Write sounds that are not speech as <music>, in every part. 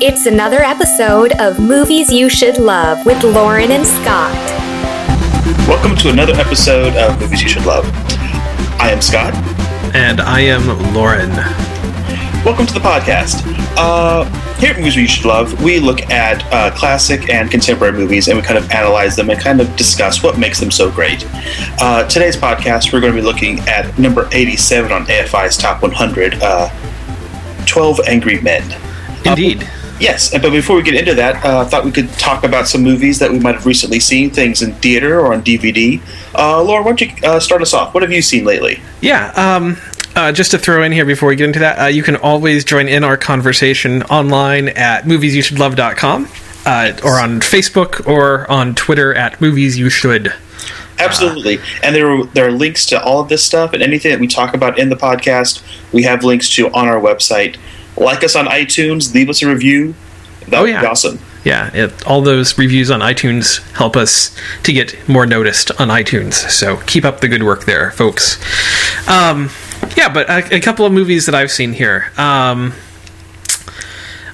It's another episode of Movies You Should Love with Lauren and Scott. Welcome to another episode of Movies You Should Love. I am Scott. And I am Lauren. Welcome to the podcast. Uh, here at Movies You Should Love, we look at uh, classic and contemporary movies and we kind of analyze them and kind of discuss what makes them so great. Uh, today's podcast, we're going to be looking at number 87 on AFI's Top 100 uh, 12 Angry Men. Indeed. Yes, but before we get into that, uh, I thought we could talk about some movies that we might have recently seen, things in theater or on DVD. Uh, Laura, why don't you uh, start us off? What have you seen lately? Yeah, um, uh, just to throw in here before we get into that, uh, you can always join in our conversation online at moviesyoushouldlove.com uh, or on Facebook or on Twitter at moviesyouShould. Absolutely, and there are, there are links to all of this stuff and anything that we talk about in the podcast. We have links to on our website. Like us on iTunes, leave us a review. That Oh, would yeah. be awesome. Yeah, it, all those reviews on iTunes help us to get more noticed on iTunes. So keep up the good work there, folks. Um, yeah, but a, a couple of movies that I've seen here. Um,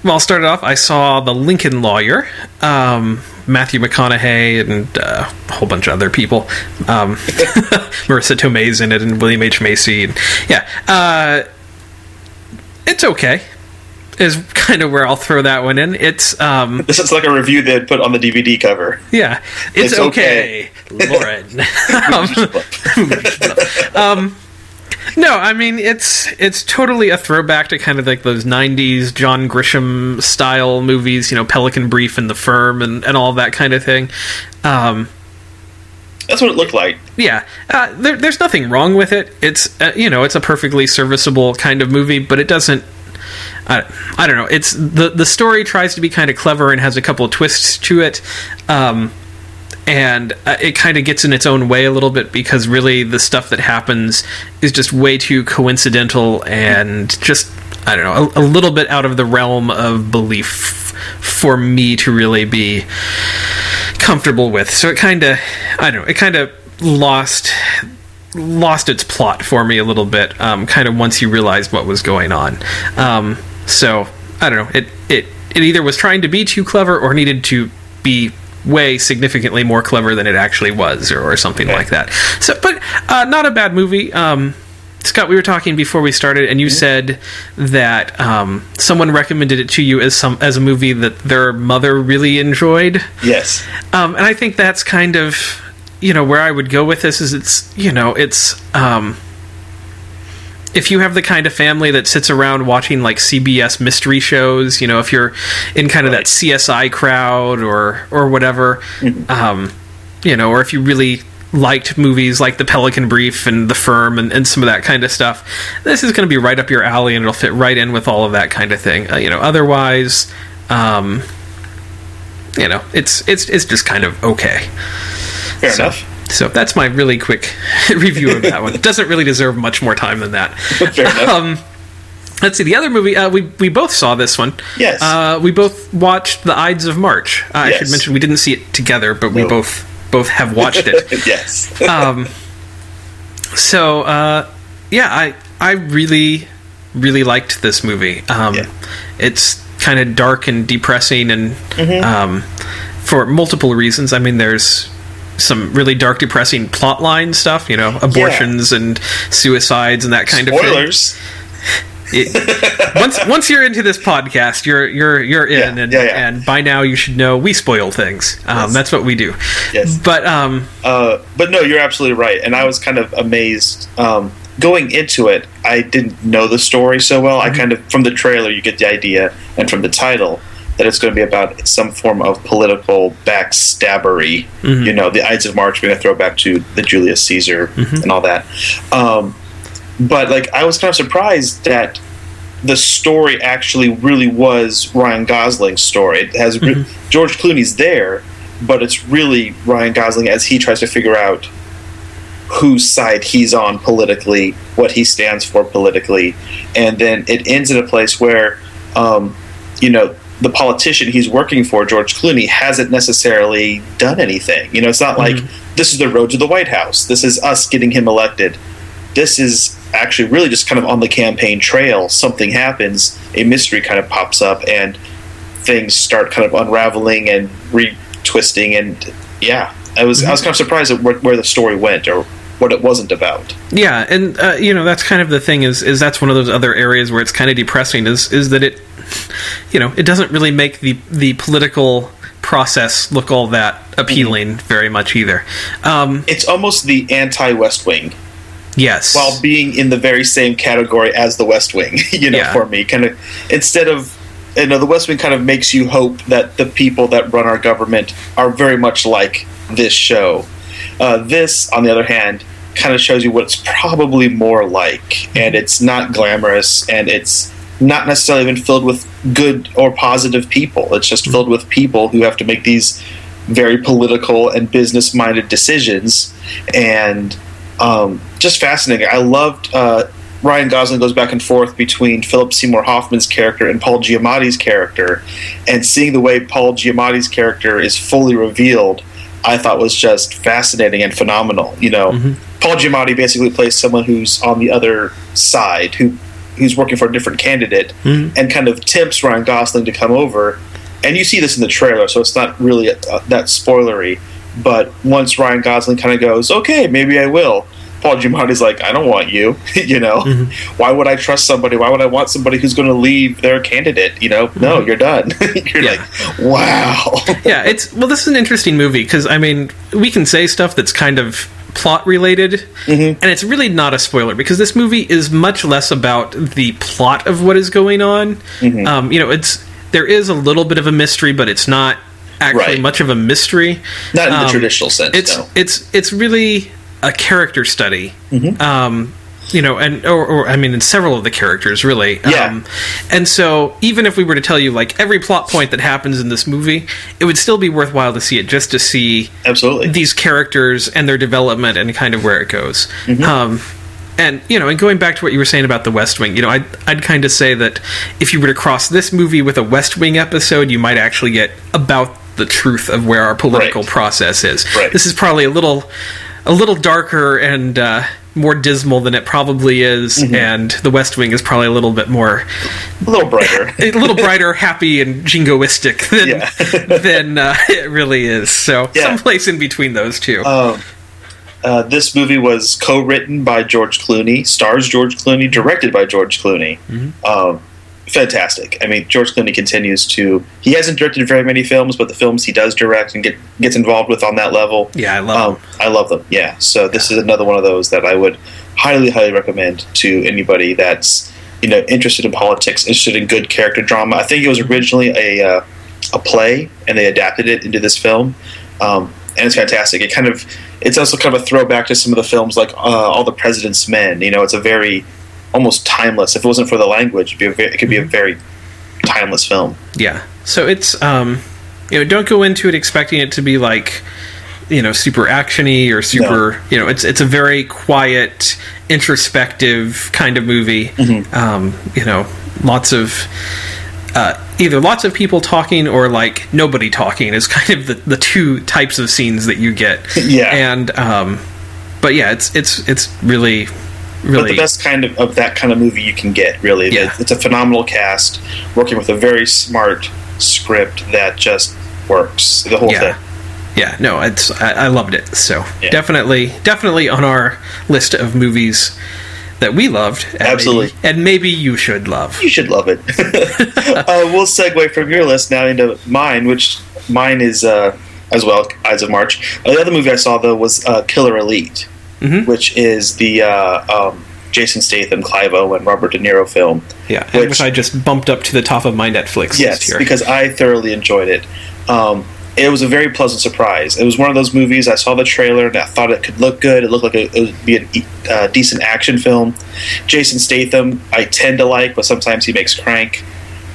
well, I'll start it off. I saw The Lincoln Lawyer, um, Matthew McConaughey, and uh, a whole bunch of other people. Um, <laughs> Marisa Tomei's in it, and William H Macy. And, yeah, uh, it's okay. Is kind of where I'll throw that one in. It's um, This is like a review they'd put on the DVD cover. yeah, it's, It's okay, Lauren. <laughs> um, um, no, I mean it's it's totally a throwback to kind of like those '90s John Grisham style movies, you know, Pelican Brief and The Firm and, and all that kind of thing. Um, That's what it looked like. yeah, uh, there, there's nothing wrong with it. It's uh, you know, it's a perfectly serviceable kind of movie, but it doesn't. I, I don't know. It's the the story tries to be kind of clever and has a couple of twists to it, um, and uh, it kind of gets in its own way a little bit because really the stuff that happens is just way too coincidental and just I don't know a, a little bit out of the realm of belief for me to really be comfortable with. So it kind of, I don't know, it kind of lost lost its plot for me a little bit. Um, kind of once you realized what was going on. Um, so I don't know. It it it either was trying to be too clever or needed to be way significantly more clever than it actually was or, or something like that so but uh, not a bad movie um, Scott, we were talking before we started, and you said that um, someone recommended it to you as some as a movie that their mother really enjoyed. Yes. Um, and I think that's kind of you know where I would go with this is it's you know it's um, if you have the kind of family that sits around watching like CBS mystery shows, you know, if you're in kind of that CSI crowd or or whatever, um, you know, or if you really liked movies like The Pelican Brief and The Firm and, and some of that kind of stuff, this is going to be right up your alley and it'll fit right in with all of that kind of thing. Uh, you know, otherwise, um, you know, it's it's it's just kind of okay. Fair So, enough. So that's my really quick <laughs> review of that one. It doesn't really deserve much more time than that. <laughs> Um, let's see the other movie. Uh, we we both saw this one. Yes. Uh, we both watched The Ides of March. Uh, I should mention we didn't see it together, but we both both have watched it. <laughs> yes. um, so uh, yeah, I I really really liked this movie. Um, Yeah. It's kind of dark and depressing, and Mm-hmm. um, for multiple reasons. I mean, there's some really dark, depressing plotline stuff. You know, abortions and suicides and that kind of thing. Spoilers. It- once <laughs> once you're into this podcast, you're you're you're in, Yeah, and yeah, yeah. and by now you should know we spoil things. Um, Yes. That's what we do. Yes. But um, Uh, but no, you're absolutely right. And I was kind of amazed. Um, going into it, I didn't know the story so well. Mm-hmm. I kind of, from the trailer, you get the idea, and from the title, that it's going to be about some form of political backstabbery. Mm-hmm. You know, the Ides of March being a throwback to the Julius Caesar Mm-hmm. and all that. Um, but, like, I was kind of surprised that the story actually really was Ryan Gosling's story. It has re- George Clooney's there, but it's really Ryan Gosling as he tries to figure out whose side he's on politically, what he stands for politically, and then it ends in a place where, um, you know, the politician he's working for, George Clooney, hasn't necessarily done anything. You know, it's not like mm-hmm. this is the road to the White House. This is us getting him elected. This is actually really just kind of on the campaign trail. Something happens, a mystery kind of pops up, and things start kind of unraveling and retwisting, and yeah, I was I was mm-hmm. kind of surprised at where, where the story went or what it wasn't about. Yeah, and uh, you know that's kind of the thing is is that's one of those other areas where it's kind of depressing is is that it you know it doesn't really make the the political process look all that appealing very much either. Um, It's almost the anti West Wing yes, while being in the very same category as the West Wing. <laughs> You know, Yeah. for me, kind of instead of you know the West Wing kind of makes you hope that the people that run our government are very much like this show. Uh, this, on the other hand, kind of shows you what it's probably more like, and it's not glamorous, and it's not necessarily even filled with good or positive people. It's just filled with people who have to make these very political and business minded decisions, and um, just fascinating. I loved uh, Ryan Gosling goes back and forth between Philip Seymour Hoffman's character and Paul Giamatti's character, and seeing the way Paul Giamatti's character is fully revealed, I thought was just fascinating and phenomenal. You know, Paul Giamatti basically plays someone who's on the other side, who who's working for a different candidate, and kind of tempts Ryan Gosling to come over. And you see this in the trailer, so it's not really uh, that spoilery. But once Ryan Gosling kind of goes, okay, maybe I will. Paul Giamatti's like, I don't want you. <laughs> you know, why would I trust somebody? Why would I want somebody who's going to leave their candidate? You know, no, you're done. <laughs> you're Yeah. like, wow. <laughs> yeah, it's well, this is an interesting movie because I mean, we can say stuff that's kind of plot related, and it's really not a spoiler because this movie is much less about the plot of what is going on. Um, you know, it's there is a little bit of a mystery, but it's not actually Right. much of a mystery. Not in the Um, traditional sense. It's no. it's it's really a character study. Mm-hmm. Um, you know, and or, or I mean, in several of the characters, really. Yeah. Um, and so, even if we were to tell you like every plot point that happens in this movie, it would still be worthwhile to see it just to see Absolutely. these characters and their development and kind of where it goes. Mm-hmm. Um, and you know, and going back to what you were saying about the West Wing, you know, I'd, I'd kind of say that if you were to cross this movie with a West Wing episode, you might actually get about the truth of where our political Right. process is. Right. This is probably a little, a little darker and uh, more dismal than it probably is, Mm-hmm. and the West Wing is probably a little bit more, a little brighter. <laughs> a little brighter, happy, and jingoistic <laughs> than Yeah. <laughs> than uh, it really is. So, Yeah. someplace in between those two. Um, uh, this movie was co-written by George Clooney, stars George Clooney, directed by George Clooney. Um, fantastic. I mean, George Clooney continues to. He hasn't directed very many films, but the films he does direct and get gets involved with on that level, yeah, I love um, I love them. Yeah. So this is another one of those that I would highly, highly recommend to anybody that's you know interested in politics, interested in good character drama. I think it was originally a uh, a play, and they adapted it into this film, um, and it's fantastic. It kind of it's also kind of a throwback to some of the films like uh, All the President's Men. You know, it's a very almost timeless. If it wasn't for the language, it'd be a ve- it could be a very timeless film. Yeah. So it's um you know, don't go into it expecting it to be like you know, super actiony or super, no. you know, it's it's a very quiet, introspective kind of movie. Mm-hmm. Um, you know, lots of uh, either lots of people talking or like nobody talking is kind of the, the two types of scenes that you get. <laughs> Yeah. And um but yeah, it's it's it's really But the best kind of, of that kind of movie you can get, really. Yeah. It's a phenomenal cast, working with a very smart script that just works. The whole yeah. thing. Yeah, no, it's I, I loved it. So Yeah. definitely, definitely on our list of movies that we loved. and Absolutely. maybe- and maybe you should love. You should love it. <laughs> <laughs> uh, we'll segue from your list now into mine, which mine is uh, as well, Ides of March. Uh, the other movie I saw, though, was uh, Killer Elite, Mhm. which is the uh, um, Jason Statham, Clive Owen, Robert De Niro film. Yeah, Which- which I just bumped up to the top of my Netflix Yes, list here. because I thoroughly enjoyed it. Um, it was a very pleasant surprise. It was one of those movies. I saw the trailer and I thought it could look good. It looked like it would be a uh, decent action film. Jason Statham, I tend to like, but sometimes he makes Crank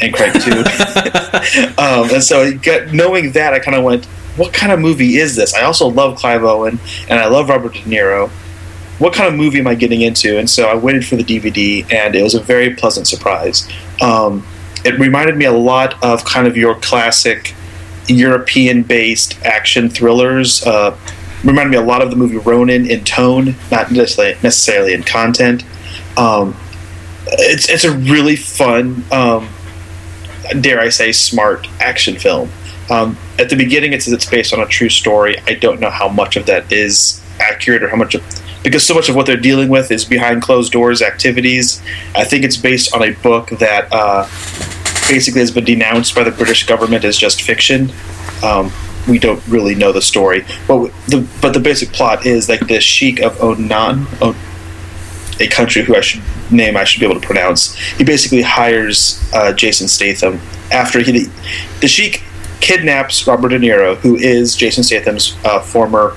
and Crank Two. <laughs> <laughs> um, and so, get, knowing that, I kind of went, "What kind of movie is this?" I also love Clive Owen and I love Robert De Niro. What kind of movie am I getting into? And so I waited for the DVD, and it was a very pleasant surprise. Um, it reminded me a lot of kind of your classic European-based action thrillers. Uh, reminded me a lot of the movie Ronin in tone, not necessarily in content. Um, it's it's a really fun. Um, dare I say, smart action film. Um, at the beginning, it says it's based on a true story. I don't know how much of that is accurate or how much of because so much of what they're dealing with is behind closed doors activities. I think it's based on a book that uh, basically has been denounced by the British government as just fiction. Um, we don't really know the story, but the but the basic plot is like the Sheik of Onan, a country who I should name I should be able to pronounce. He basically hires uh, Jason Statham after he the Sheik kidnaps Robert De Niro, who is Jason Statham's uh, former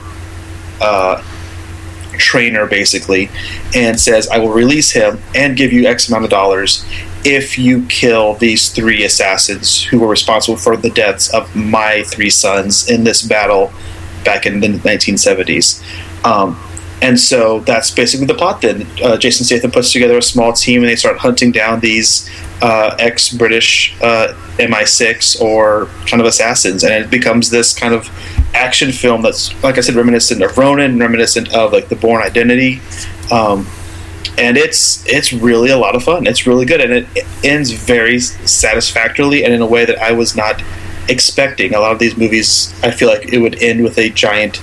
uh, trainer, basically, and says, "I will release him and give you X amount of dollars if you kill these three assassins who were responsible for the deaths of my three sons in this battle back in the 1970s." Um, and so that's basically the plot. Then uh, Jason Statham puts together a small team, and they start hunting down these uh, ex-British uh, MI6 or kind of assassins, and it becomes this kind of action film that's, like I said, reminiscent of Ronin, reminiscent of like the Bourne Identity, um, and it's it's really a lot of fun. It's really good, and it, it ends very satisfactorily and in a way that I was not expecting. A lot of these movies, I feel like it would end with a giant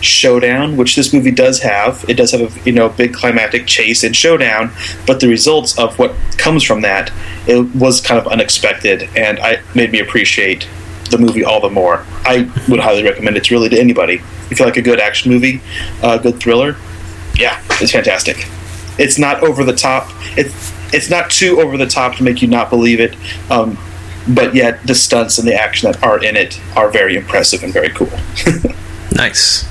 showdown, which this movie does have. It does have a you know big climactic chase and showdown, but the results of what comes from that it was kind of unexpected, and I made me appreciate the movie all the more. I would highly recommend it really to anybody. If you like a good action movie, a uh, good thriller, yeah, it's fantastic. It's not over the top. It's it's not too over the top to make you not believe it. Um, but yet the stunts and the action that are in it are very impressive and very cool. <laughs> Nice.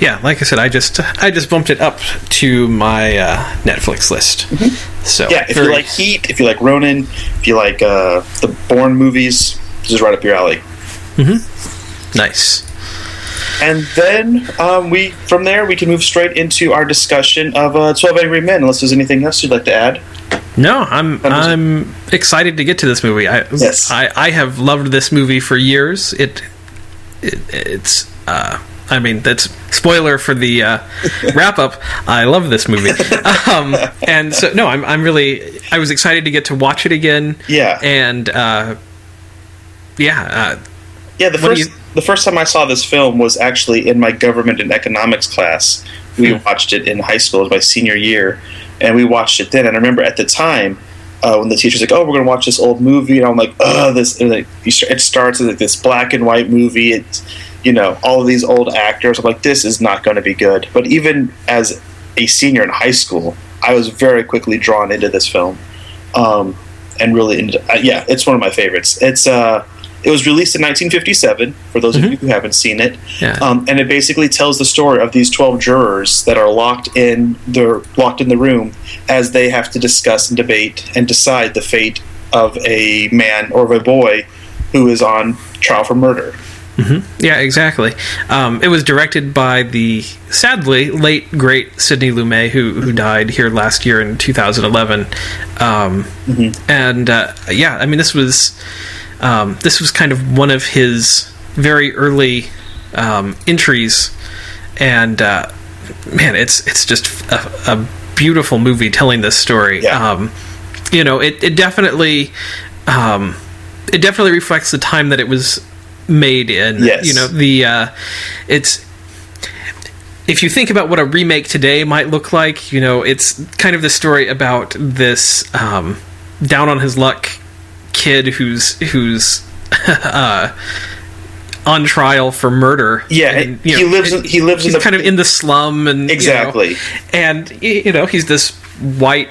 Yeah, like I said, I just I just bumped it up to my uh, Netflix list. Mm-hmm. So yeah, if very... you like Heat, if you like Ronin, if you like uh, the Bourne movies, this is right up your alley. Mm-hmm. Nice. And then um, we from there we can move straight into our discussion of uh, Twelve Angry Men. Unless there's anything else you'd like to add. No, I'm I'm excited to get to this movie. I yes. I, I have loved this movie for years. It, it it's uh, I mean, that's spoiler for the uh, <laughs> wrap up. I love this movie, <laughs> um, and so no, I'm I'm really I was excited to get to watch it again. Yeah, and uh, yeah, uh, yeah. The first you... the first time I saw this film was actually in my government and economics class. We hmm. watched it in high school, it was my senior year, and we watched it then. And I remember at the time. Uh, when the teacher's like, "Oh, we're gonna watch this old movie," and I'm like, "Oh, this!" Like, it starts as like this black and white movie. It's you know, all of these old actors. I'm like, this is not going to be good. But even as a senior in high school, I was very quickly drawn into this film, um, and really, into, uh, yeah, it's one of my favorites. It's uh, it was released in 1957. For those mm-hmm. of you who haven't seen it, yeah. um, and it basically tells the story of these 12 jurors that are locked in the locked in the room as they have to discuss and debate and decide the fate of a man or of a boy who is on trial for murder. Mm-hmm. Yeah, exactly. Um, it was directed by the sadly late great Sidney Lumet, who who died here last year in 2011. Um, mm-hmm. And uh, yeah, I mean this was um, this was kind of one of his very early um, entries, and uh, man, it's it's just a, a, beautiful movie telling this story. Yeah. Um, you know, it it definitely um, it definitely reflects the time that it was made in. Yes. You know, the uh, it's if you think about what a remake today might look like, you know, it's kind of the story about this um, down on his luck kid who's who's <laughs> uh, on trial for murder. Yeah, and, you know, he lives. In, he lives. He's in the, kind of in the slum, and exactly. You know, and you know, he's this white,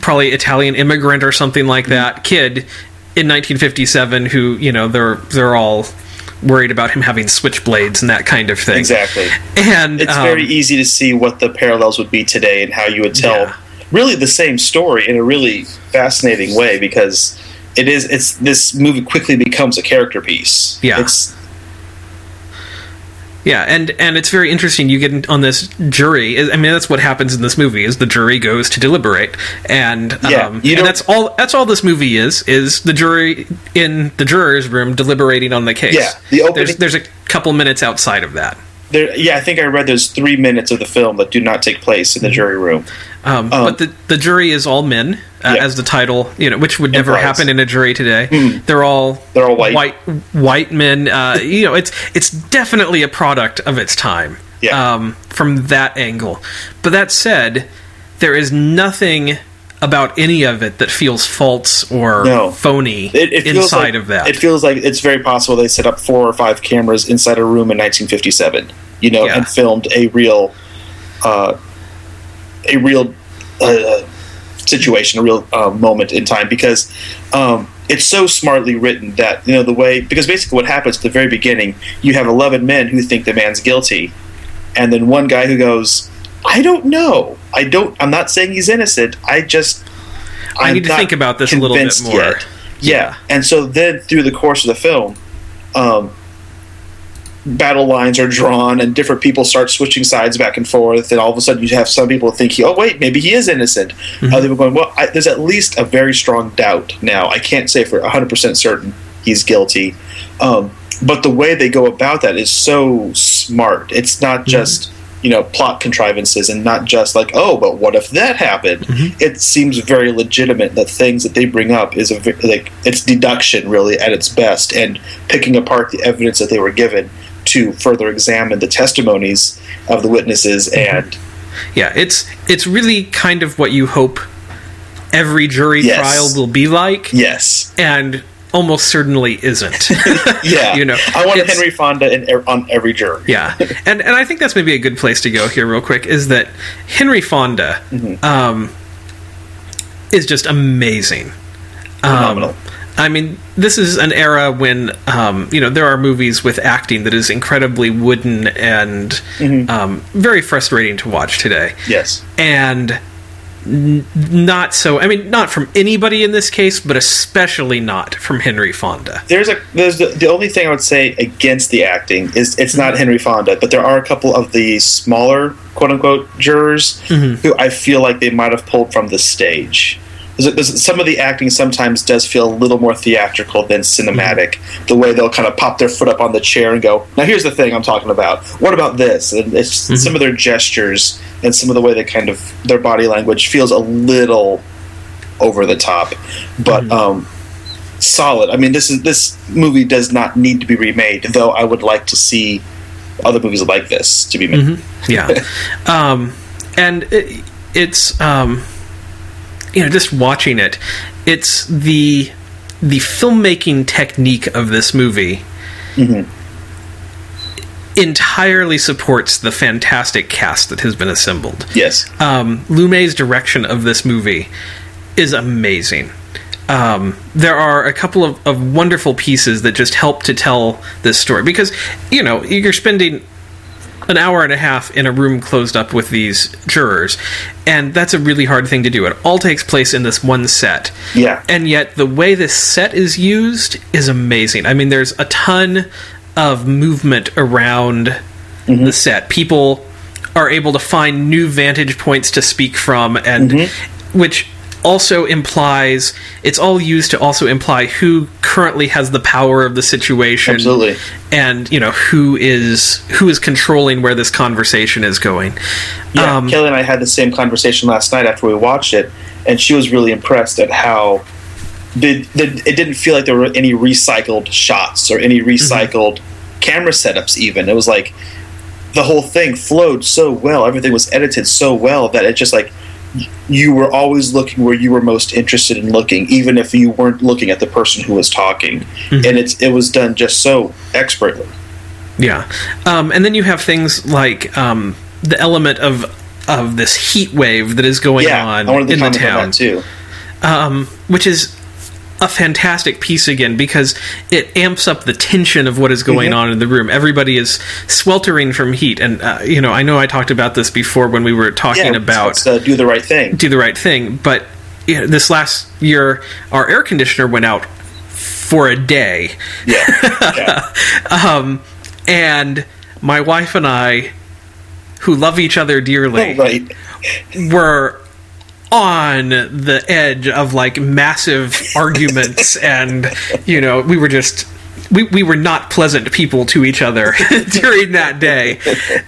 probably Italian immigrant or something like that kid in 1957 who you know they're they're all worried about him having switchblades and that kind of thing. Exactly. And it's um, very easy to see what the parallels would be today and how you would tell yeah. Really the same story in a really fascinating way because it is it's this movie quickly becomes a character piece. Yeah. It's yeah, and and it's very interesting. You get on this jury. I mean, that's what happens in this movie: is the jury goes to deliberate, and yeah, um, and that's all. That's all this movie is: is the jury in the jurors' room deliberating on the case. Yeah, the opening. There's, there's a couple minutes outside of that. There. Yeah, I think I read there's three minutes of the film that do not take place in the jury room. Um, but the the jury is all men, uh, Yeah. as the title, you know, which would never Implies. happen in a jury today. They're all They're all white. white white men. Uh, you know, it's it's definitely a product of its time. Yeah. Um, from that angle, but that said, there is nothing about any of it that feels false or No. phony It, it inside like, of that. It feels like it's very possible they set up four or five cameras inside a room in 1957, you know, Yeah. and filmed a real, uh, a real uh, situation, a real uh, moment in time because um, it's so smartly written that you know the way because basically what happens at the very beginning, you have 11 men who think the man's guilty, and then one guy who goes, "I don't know, I don't, I'm not saying he's innocent, I just." I I'm need to think about this a little bit more." yet." Yeah. And so then through the course of the film, um, battle lines are drawn and different people start switching sides back and forth. And all of a sudden you have some people thinking, oh, wait, maybe he is innocent. Mm-hmm. Other people going, well, I, there's at least a very strong doubt now. I can't say for 100% certain he's guilty. Um, but the way they go about that is so smart. It's not mm-hmm. just. You know, plot contrivances, and not just like, oh, but what if that happened? Mm-hmm. It seems very legitimate that things that they bring up is a like it's deduction really at its best, and picking apart the evidence that they were given to further examine the testimonies of the witnesses and Yeah, it's it's really kind of what you hope every jury Yes. trial will be like, yes, and almost certainly isn't. <laughs> <laughs> yeah, You know, I want Henry Fonda in, on every jury. yeah, and and I think that's maybe a good place to go here, real quick. Is that Henry Fonda Mm-hmm. um, is just amazing. Phenomenal. Um, I mean, this is an era when um, you know there are movies with acting that is incredibly wooden and Mm-hmm. um, very frustrating to watch today. Yes, and n- not so i mean not from anybody in this case but especially not from henry fonda there's a there's the, the only thing I would say against the acting is it's not Henry Fonda, but there are a couple of the smaller quote unquote jurors who I feel like they might have pulled from the stage. There's, there's, some of the acting sometimes does feel a little more theatrical than cinematic. The way they'll kind of pop their foot up on the chair and go, "Now here's the thing I'm talking about. What about this?" And it's some of their gestures and some of the way they kind of their body language feels a little over the top, but um, solid. I mean, this is this movie does not need to be remade, though. I would like to see other movies like this to be made. yeah <laughs> um, and it, it's um, you know just watching it it's the the filmmaking technique of this movie entirely supports the fantastic cast that has been assembled. Yes, um, Lumet's direction of this movie is amazing. Um, there are a couple of, of wonderful pieces that just help to tell this story because you know you're spending an hour and a half in a room closed up with these jurors, and that's a really hard thing to do. It all takes place in this one set. Yeah. And yet, the way this set is used is amazing. I mean, there's a ton of movement around mm-hmm. the set. People are able to find new vantage points to speak from, and mm-hmm. which also implies it's all used to also imply who currently has the power of the situation Absolutely. and you know who is who is controlling where this conversation is going yeah. Um, Kelly and I had the same conversation last night after we watched it, and she was really impressed at how the, the, it didn't feel like there were any recycled shots or any recycled camera setups. Even it was like the whole thing flowed so well. Everything was edited so well that it just like you were always looking where you were most interested in looking, even if you weren't looking at the person who was talking. And it's it was done just so expertly. Yeah, um, and then you have things like um, the element of of this heat wave that is going Yeah, on in the town, too. um, which is a fantastic piece again because it amps up the tension of what is going Mm-hmm. on in the room. Everybody is sweltering from heat, and uh, you know I know I talked about this before when we were talking Yeah, about uh, do the right thing. do the right thing. But you know, this last year, our air conditioner went out for a day, Yeah, yeah. <laughs> and my wife and I, who love each other dearly, right. were on the edge of like massive <laughs> arguments, and you know, we were just we, we were not pleasant people to each other <laughs> during that day.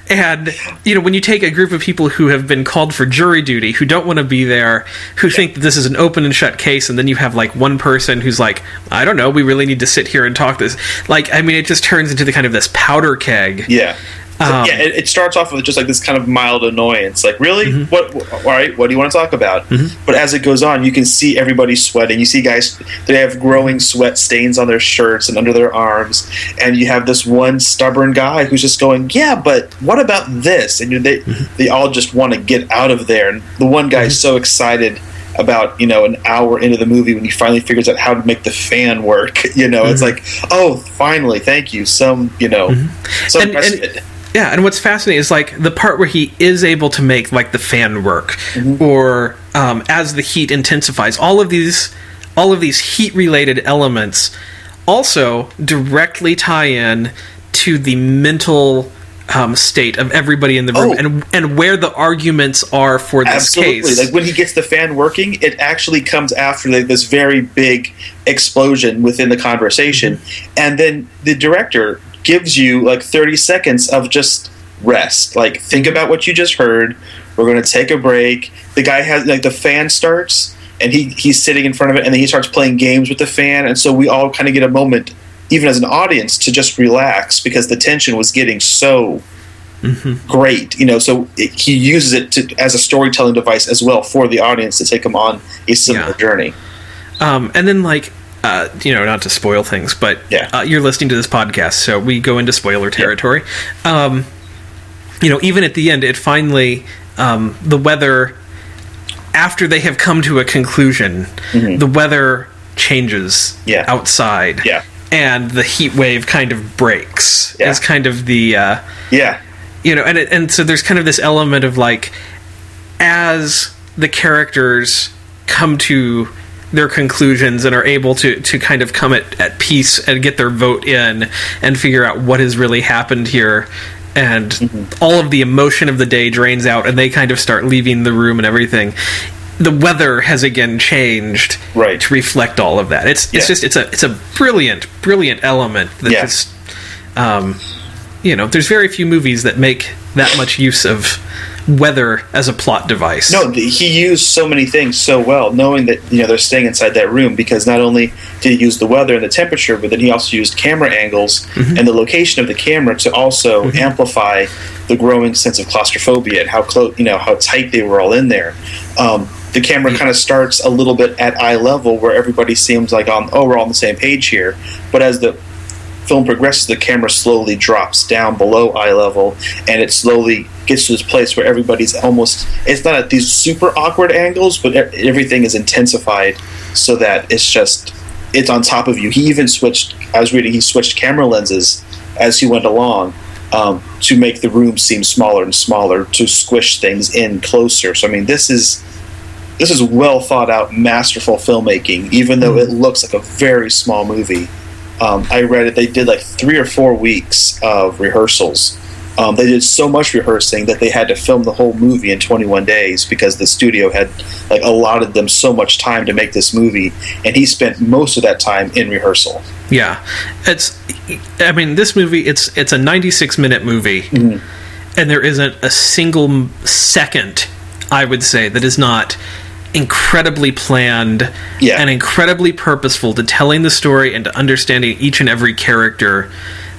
And, you know, when you take a group of people who have been called for jury duty, who don't want to be there, who think that this is an open and shut case, and then you have like one person who's like, I don't know, we really need to sit here and talk this. Like, I mean, it just turns into the kind of this powder keg. Yeah. Um, yeah, it, it starts off with just like this kind of mild annoyance. Like, really? Mm-hmm. What? wh- All right, what do you want to talk about? But as it goes on, you can see everybody sweating. You see guys they have growing sweat stains on their shirts and under their arms, and you have this one stubborn guy who's just going, "Yeah, but what about this?" And you- they Mm-hmm. they all just want to get out of there. And the one guy's so excited about you know an hour into the movie when he finally figures out how to make the fan work. <laughs> You know, it's like, oh, finally, thank you. Some you know, some Mm-hmm. And- and-. Yeah, and what's fascinating is like the part where he is able to make like the fan work, Mm-hmm. or um, as the heat intensifies. All of these, all of these heat-related elements, also directly tie in to the mental um, state of everybody in the room, Oh. and and where the arguments are for this Absolutely. case. Like when he gets the fan working, it actually comes after like, this very big explosion within the conversation, Mm-hmm. and then the director gives you like thirty seconds of just rest. Like think about what you just heard. We're going to take a break. The guy has like the fan starts, and he he's sitting in front of it, and then he starts playing games with the fan, and so we all kind of get a moment. Even as an audience, to just relax because the tension was getting so great. You know, so it, he uses it to, as a storytelling device as well for the audience to take them on a similar Yeah. journey. Um, and then like. Uh, you know, not to spoil things, but Yeah. uh, you're listening to this podcast, so we go into spoiler territory. Um, you know, even at the end, it finally um, the weather after they have come to a conclusion, the weather changes Mm-hmm. Yeah. outside, Yeah. and the heat wave kind of breaks. Yeah. Is kind of the uh, Yeah, you know, and it, and so there's kind of this element of like as the characters come to their conclusions and are able to to kind of come at, at peace and get their vote in and figure out what has really happened here and all of the emotion of the day drains out and they kind of start leaving the room and everything the weather has again changed Right. to reflect all of that it's it's Yeah. just it's a it's a brilliant brilliant element that Yeah. just um, you know, there's very few movies that make that much use of weather as a plot device. no, he used so many things so well, knowing that you know they're staying inside that room because not only did he use the weather and the temperature, but then he also used camera angles Mm-hmm. and the location of the camera to also amplify the growing sense of claustrophobia and how close, you know, how tight they were all in there. Um, the camera kind of starts a little bit at eye level, where everybody seems like on, oh, we're all on the same page here. But as the film progresses, the camera slowly drops down below eye level, and it slowly gets to this place where everybody's almost. It's not at these super awkward angles, but everything is intensified so that it's just it's on top of you. He even switched. I was reading. He switched camera lenses as he went along. Um, to make the room seem smaller and smaller to squish things in closer. So I mean, this is this is well thought out, masterful filmmaking. Even though it looks like a very small movie, um, I read it. They did like three or four weeks of rehearsals. Um, they did so much rehearsing that they had to film the whole movie in 21 days because the studio had like allotted them so much time to make this movie, and he spent most of that time in rehearsal. Yeah, it's. I mean, this movie it's it's a 96 minute movie, Mm-hmm. and there isn't a single second, I would say, that is not incredibly planned Yeah. and incredibly purposeful to telling the story and to understanding each and every character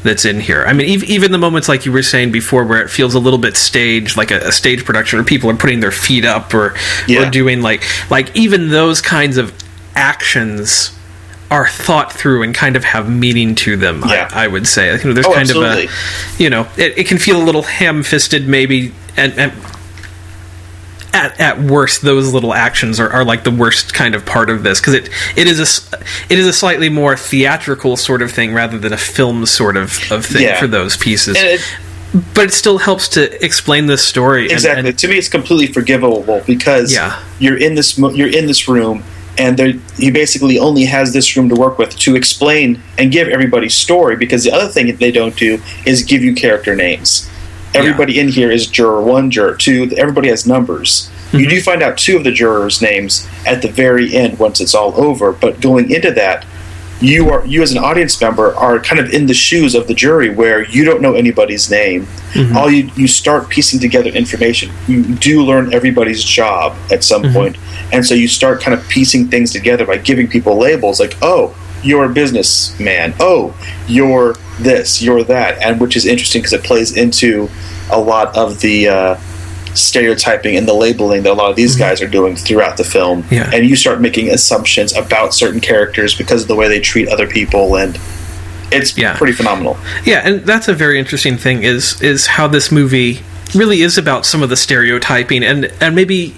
that's in here. I mean, even the moments like you were saying before, where it feels a little bit staged, like a, a stage production, where people are putting their feet up or Yeah. or doing like like even those kinds of actions are thought through and kind of have meaning to them. Yeah. I, I would say, you know, there's Oh, kind absolutely. of a, you know, it, it can feel a little ham-fisted maybe, and, and at, at worst, those little actions are, are like the worst kind of part of this because it it is a it is a slightly more theatrical sort of thing rather than a film sort of, of thing Yeah. for those pieces. But it still helps to explain this story. exactly. and- to me, it's completely forgivable because Yeah. you're in this you're in this room, and there he basically only has this room to work with to explain and give everybody story. Because the other thing they don't do is give you character names. Everybody in here is juror one, juror two. Everybody has numbers. Mm-hmm. You do find out two of the jurors' names at the very end once it's all over. But going into that, you are you as an audience member are kind of in the shoes of the jury where you don't know anybody's name all you you start piecing together information you do learn everybody's job at some point. and so you start kind of piecing things together by giving people labels like oh you're a businessman. Oh you're this you're that. And which is interesting because it plays into a lot of the uh, stereotyping and the labeling that a lot of these guys are doing throughout the film. Yeah. and you start making assumptions about certain characters because of the way they treat other people and it's Yeah. pretty phenomenal. Yeah, and that's a very interesting thing is is how this movie really is about some of the stereotyping and and maybe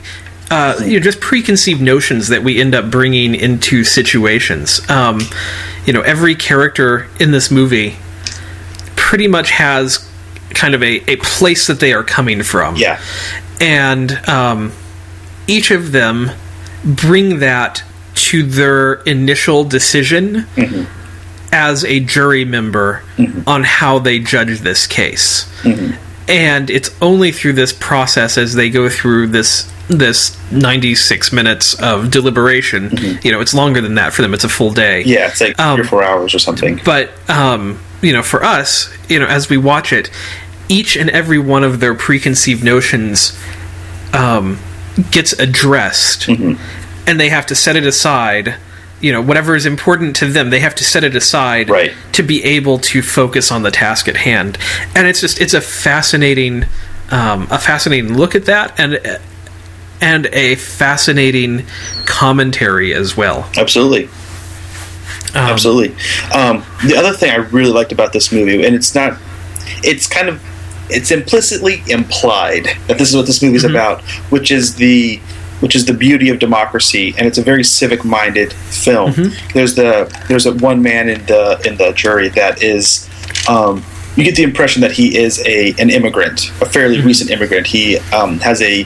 uh, you know just preconceived notions that we end up bringing into situations. Um, you know, every character in this movie pretty much has kind of a, a place that they are coming from. Yeah. And um, each of them bring that to their initial decision as a jury member on how they judge this case. And it's only through this process as they go through this this 96 minutes of deliberation. You know, it's longer than that for them. It's a full day yeah it's like Um, three or four hours or something but um, you know for us you know as we watch it each and every one of their preconceived notions um, gets addressed and they have to set it aside you know whatever is important to them they have to set it aside Right. to be able to focus on the task at hand and it's just it's a fascinating um, a fascinating look at that and and a fascinating commentary as well. Absolutely. Um, absolutely. Um, the other thing i really liked about this movie and it's not it's kind of it's implicitly implied that this is what this movie is about which is the which is the beauty of democracy and it's a very civic minded film there's the there's a one man in the in the jury that is um, you get the impression that he is a an immigrant a fairly recent immigrant. He um, has a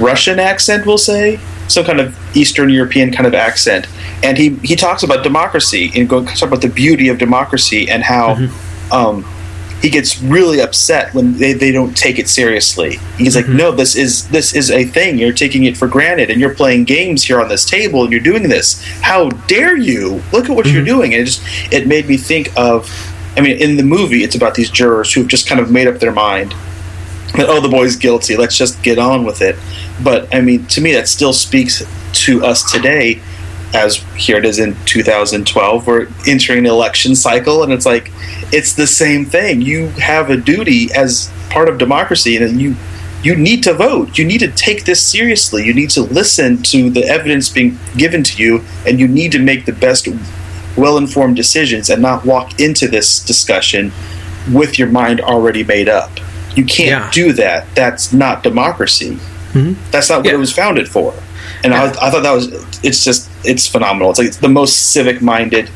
Russian accent, we'll say, some kind of Eastern European kind of accent, and he he talks about democracy and go talk about the beauty of democracy and how mm-hmm. um, he gets really upset when they, they don't take it seriously. He's like, mm-hmm. no, this is this is a thing. You're taking it for granted, and you're playing games here on this table, and you're doing this. How dare you? Look at what you're mm-hmm. doing. And it just it made me think of. I mean, in the movie, it's about these jurors who've just kind of made up their mind <laughs> oh the boy's guilty. Let's just get on with it. But i mean to me that still speaks to us today as here it is in 2012 we're entering an election cycle and it's like it's the same thing. You have a duty as part of democracy and you you need to vote. You need to take this seriously. You need to listen to the evidence being given to you and you need to make the best well-informed decisions and not walk into this discussion with your mind already made up you can't Yeah. do that. That's not democracy. That's not what Yeah. it was founded for. And I, I thought that was, it's just, it's phenomenal. It's like it's the most civic minded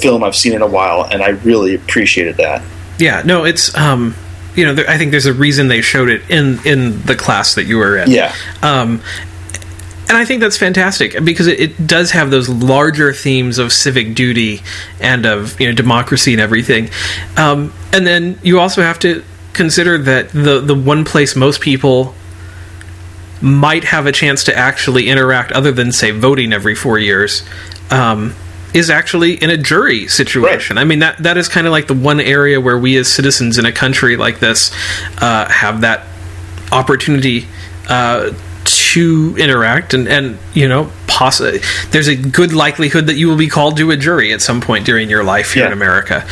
film I've seen in a while, and I really appreciated that. Yeah, no, it's um, you know, there, I think there's a reason they showed it in in the class that you were in. Yeah. Um, and I think that's fantastic because it, it does have those larger themes of civic duty and of you know democracy and everything. Um, and then you also have to consider that the the one place most people might have a chance to actually interact, other than say voting every four years, um, is actually in a jury situation. I mean that that is kind of like the one area where we as citizens in a country like this uh, have that opportunity uh, to interact and and you know possi- there's a good likelihood that you will be called to a jury at some point during your life here Yeah. in America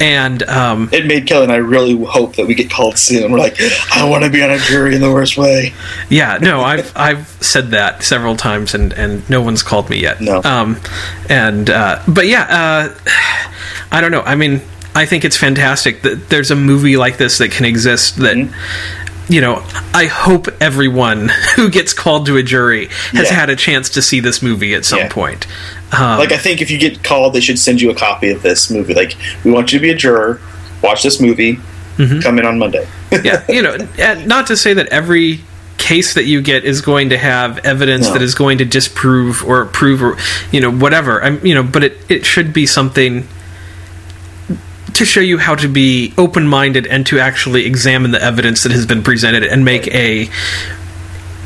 and um, It made Kelly and I really hope that we get called soon. We're like, I want to be on a jury in the worst way. yeah no I've <laughs> I've said that several times and and no one's called me yet No. um and uh, but yeah uh, <sighs> I don't know I mean I think it's fantastic that there's a movie like this that can exist that Mm-hmm. You know, I hope everyone <laughs> who gets called to a jury has Yeah. had a chance to see this movie at some Yeah. point. Um, Like, I think if you get called, they should send you a copy of this movie. Like, we want you to be a juror, watch this movie, Mm-hmm. come in on Monday. <laughs> yeah, you know, not to say that every case that you get is going to have evidence No. that is going to disprove or prove or you know whatever. I'm you know, but it it should be something to show you how to be open-minded and to actually examine the evidence that has been presented and make a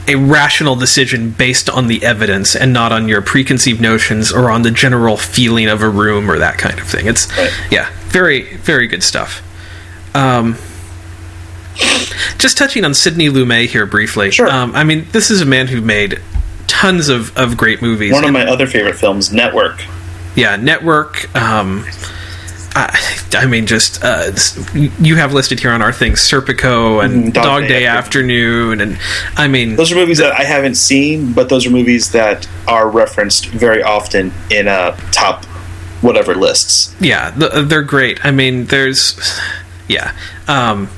a rational decision based on the evidence and not on your preconceived notions or on the general feeling of a room or that kind of thing. It's Right. yeah, very very good stuff. Um, just touching on Sidney Lumet here briefly. Sure. Um, I mean, this is a man who made tons of, of great movies. One of my other favorite films, Network. yeah, Network. Um, I, I mean, just uh, you have listed here on our thing Serpico and Mhm, Dog, Day, Afternoon, and I mean, Those are movies that I haven't seen, but those are movies that are referenced very often in uh, top whatever lists. yeah, th- they're great. I mean, there's, yeah, um,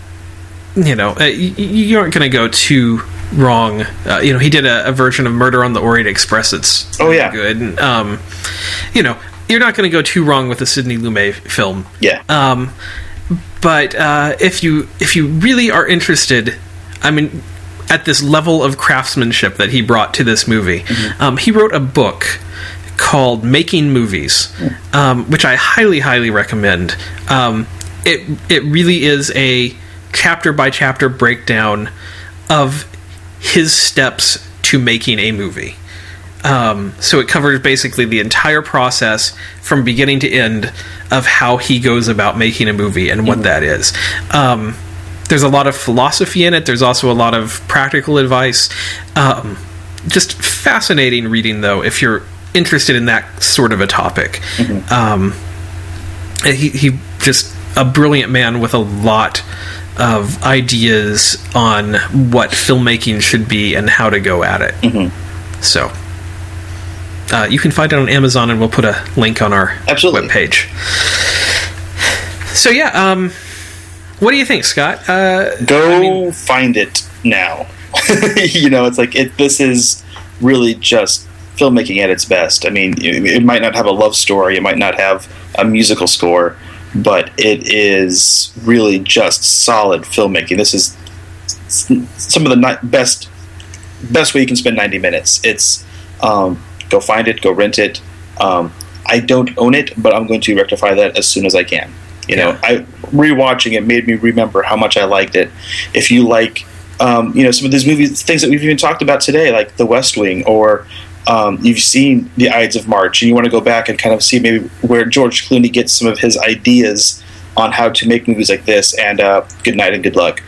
you know, uh, you aren't going to go too wrong. Uh, you know, he did a, a version of Murder on the Orient Express. It's Oh, yeah. good. And, um, you know, you're not going to go too wrong with a Sidney Lumet film. Yeah. Um, but uh, if you if you really are interested, I mean, at this level of craftsmanship that he brought to this movie, um, he wrote a book called Making Movies, um, which I highly highly recommend. Um, it it really is a chapter by chapter breakdown of his steps to making a movie. Um, so it covers basically the entire process from beginning to end of how he goes about making a movie and what that is. Um, there's a lot of philosophy in it. There's also a lot of practical advice. Um, just fascinating reading, though, if you're interested in that sort of a topic. Um, he, he just a brilliant man with a lot of ideas on what filmmaking should be and how to go at it. So uh, you can find it on Amazon, and we'll put a link on our Absolutely. webpage. So yeah, um, what do you think, Scott? Uh, Go find it now. <laughs> you know, it's like it. This is really just filmmaking at its best. I mean, it, it might not have a love story, it might not have a musical score, but it is really just solid filmmaking. This is some of the best best way you can spend 90 minutes. It's um, go find it, go rent it. Um, I don't own it, but I'm going to rectify that as soon as I can. You know, Yeah. I rewatching it made me remember how much I liked it. If you like, um, you know, some of these movies, things that we've even talked about today, like The West Wing, or um, you've seen The Ides of March, and you want to go back and kind of see maybe where George Clooney gets some of his ideas on how to make movies like this, and uh, Good Night and Good Luck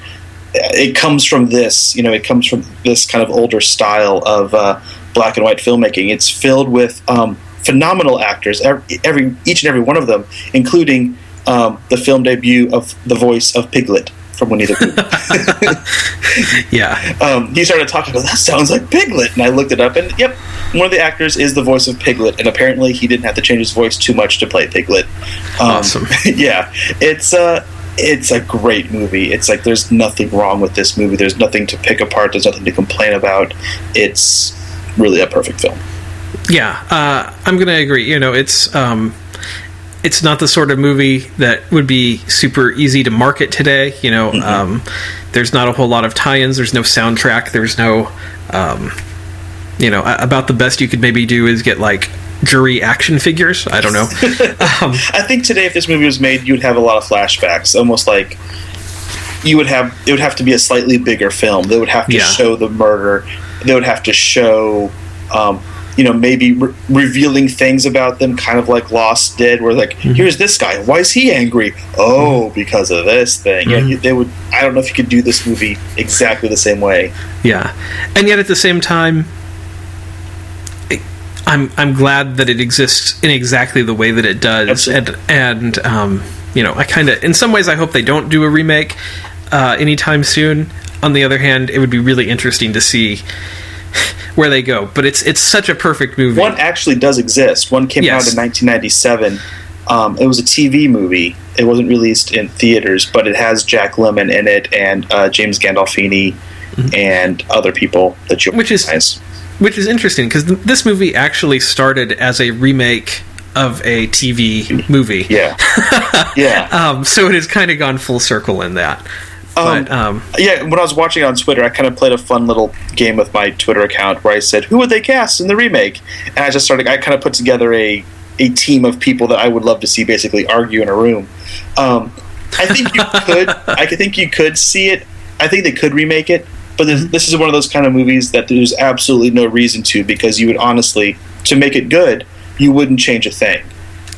it comes from this you know it comes from this kind of older style of uh, black and white filmmaking. It's filled with um, phenomenal actors every, every each and every one of them including um, the film debut of the voice of piglet from winnie the pooh. <laughs> Yeah, um, he started talking about that sounds like piglet. And i looked it up and yep one of the actors is the voice of piglet and apparently he didn't have to change his voice too much to play piglet. Um, Awesome. <laughs> yeah it's uh it's a great movie. It's like there's nothing wrong with this movie. There's nothing to pick apart. There's nothing to complain about. It's really a perfect film yeah. Uh, I'm going to agree. You know, it's um, it's not the sort of movie that would be super easy to market today. You know, um, there's not a whole lot of tie-ins. There's no soundtrack. There's no, um, you know, about the best you could maybe do is get like jury action figures. I don't know. <laughs> um, i think today if this movie was made you'd have a lot of flashbacks almost like you would have it would have to be a slightly bigger film they would have to Yeah. show the murder they would have to show um, you know maybe re- revealing things about them kind of like lost did where like Mm-hmm. here's this guy why is he angry? Oh because of this thing. Yeah they would i don't know if you could do this movie exactly the same way. Yeah, and yet at the same time, I'm I'm glad that it exists in exactly the way that it does, and and um, you know, I kind of in some ways I hope they don't do a remake uh, anytime soon. On the other hand, it would be really interesting to see <laughs> where they go. But it's it's such a perfect movie. One actually does exist. One came Yes. out in 1997. Um, it was a TV movie. It wasn't released in theaters, but it has Jack Lemmon in it and uh, James Gandolfini and other people that you Mm-hmm. Which is- which is interesting because th- this movie actually started as a remake of a TV movie. yeah, <laughs> yeah, Um, so it has kind of gone full circle in that. Um, But um, yeah. When I was watching on Twitter, I kind of played a fun little game with my Twitter account where I said, "Who would they cast in the remake?" And I just started. I kind of put together a a team of people that I would love to see basically argue in a room. Um, I think you <laughs> could. I think you could see it. I think they could remake it, But this, this is one of those kind of movies that there's absolutely no reason to because you would honestly, to make it good, you wouldn't change a thing.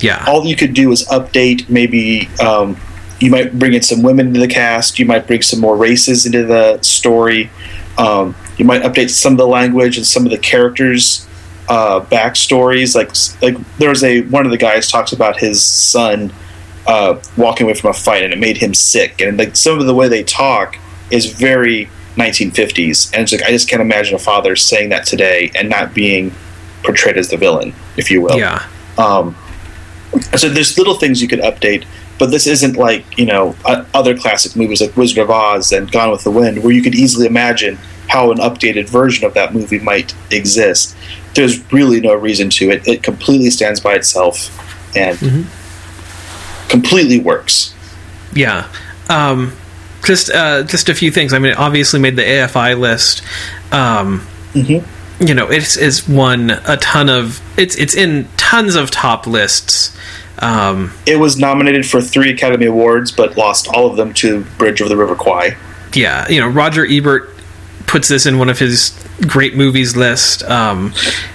Yeah. All you could do is update. Maybe um, you might bring in some women into the cast. You might bring some more races into the story. Um, you might update some of the language and some of the characters' uh, backstories. Like like there's a one of the guys talks about his son uh, walking away from a fight and it made him sick. And like some of the way they talk is very 1950s, and it's like I just can't imagine a father saying that today and not being portrayed as the villain, if you will. Yeah. Um, so there's little things you could update, but this isn't like you know other classic movies like Wizard of Oz and Gone with the Wind, where you could easily imagine how an updated version of that movie might exist. There's really no reason to it. It completely stands by itself and completely works. Yeah. Um, just uh, just a few things. I mean, it obviously made the AFI list. Um, You know, it's it's won a ton of. It's it's in tons of top lists. Um, It was nominated for three Academy Awards, but lost all of them to Bridge of the River Kwai. yeah, you know, Roger Ebert puts this in one of his great movies list. Um,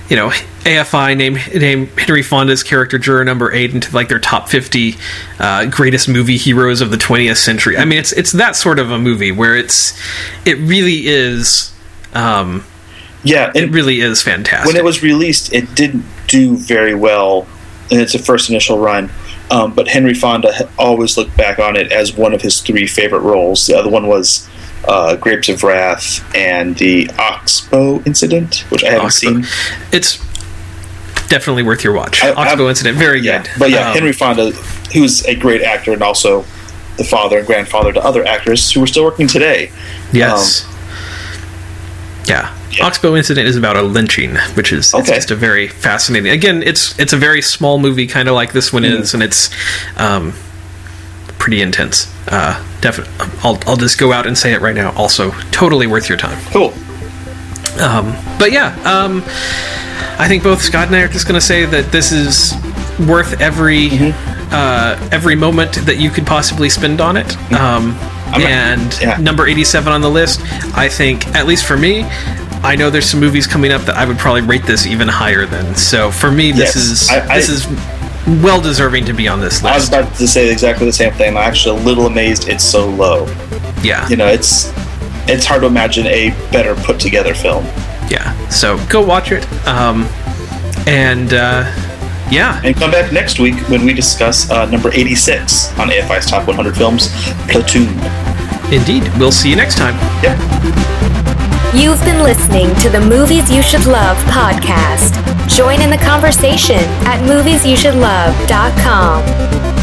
you know, AFI named named Henry Fonda's character juror number eight into like their top fifty uh, greatest movie heroes of the twentieth century. I mean, it's it's that sort of a movie where it's it really is. Um, Yeah, it and really is fantastic. when it was released, it didn't do very well in its first initial run. Um, but Henry Fonda always looked back on it as one of his three favorite roles. The other one was uh, Grapes of Wrath and the Oxbow Incident, which I haven't Oxbow. seen. it's definitely worth your watch. I- Oxbow I- Incident, very Yeah, good. but yeah, Um, Henry Fonda, he was a great actor and also the father and grandfather to other actors who are still working today. Yes. yeah. Yeah. Oxbow Incident is about a lynching, which is it's Okay. just a very fascinating. Again, it's it's a very small movie, kind of like this one Mm. is, and it's um, pretty intense. Uh, definitely, I'll I'll just go out and say it right now. Also, totally worth your time. Cool. Um, but yeah, um, I think both Scott and I are just going to say that this is worth every Mm-hmm. uh, every moment that you could possibly spend on it. Um, I'm a- and yeah. number eighty-seven on the list, I think, at least for me. I know there's some movies coming up that I would probably rate this even higher than. So for me, this Yes, is I- I- this is well deserving to be on this list. I was about to say exactly the same thing. I'm actually a little amazed it's so low. yeah, You know, it's it's hard to imagine a better put together film. yeah. So go watch it. Um, and uh, yeah, And come back next week when we discuss uh, number 86 on AFI's Top 100 Films, Platoon. indeed. We'll see you next time. Yep. You've been listening to the Movies You Should Love podcast. Join in the conversation at moviesyoushouldlove.com.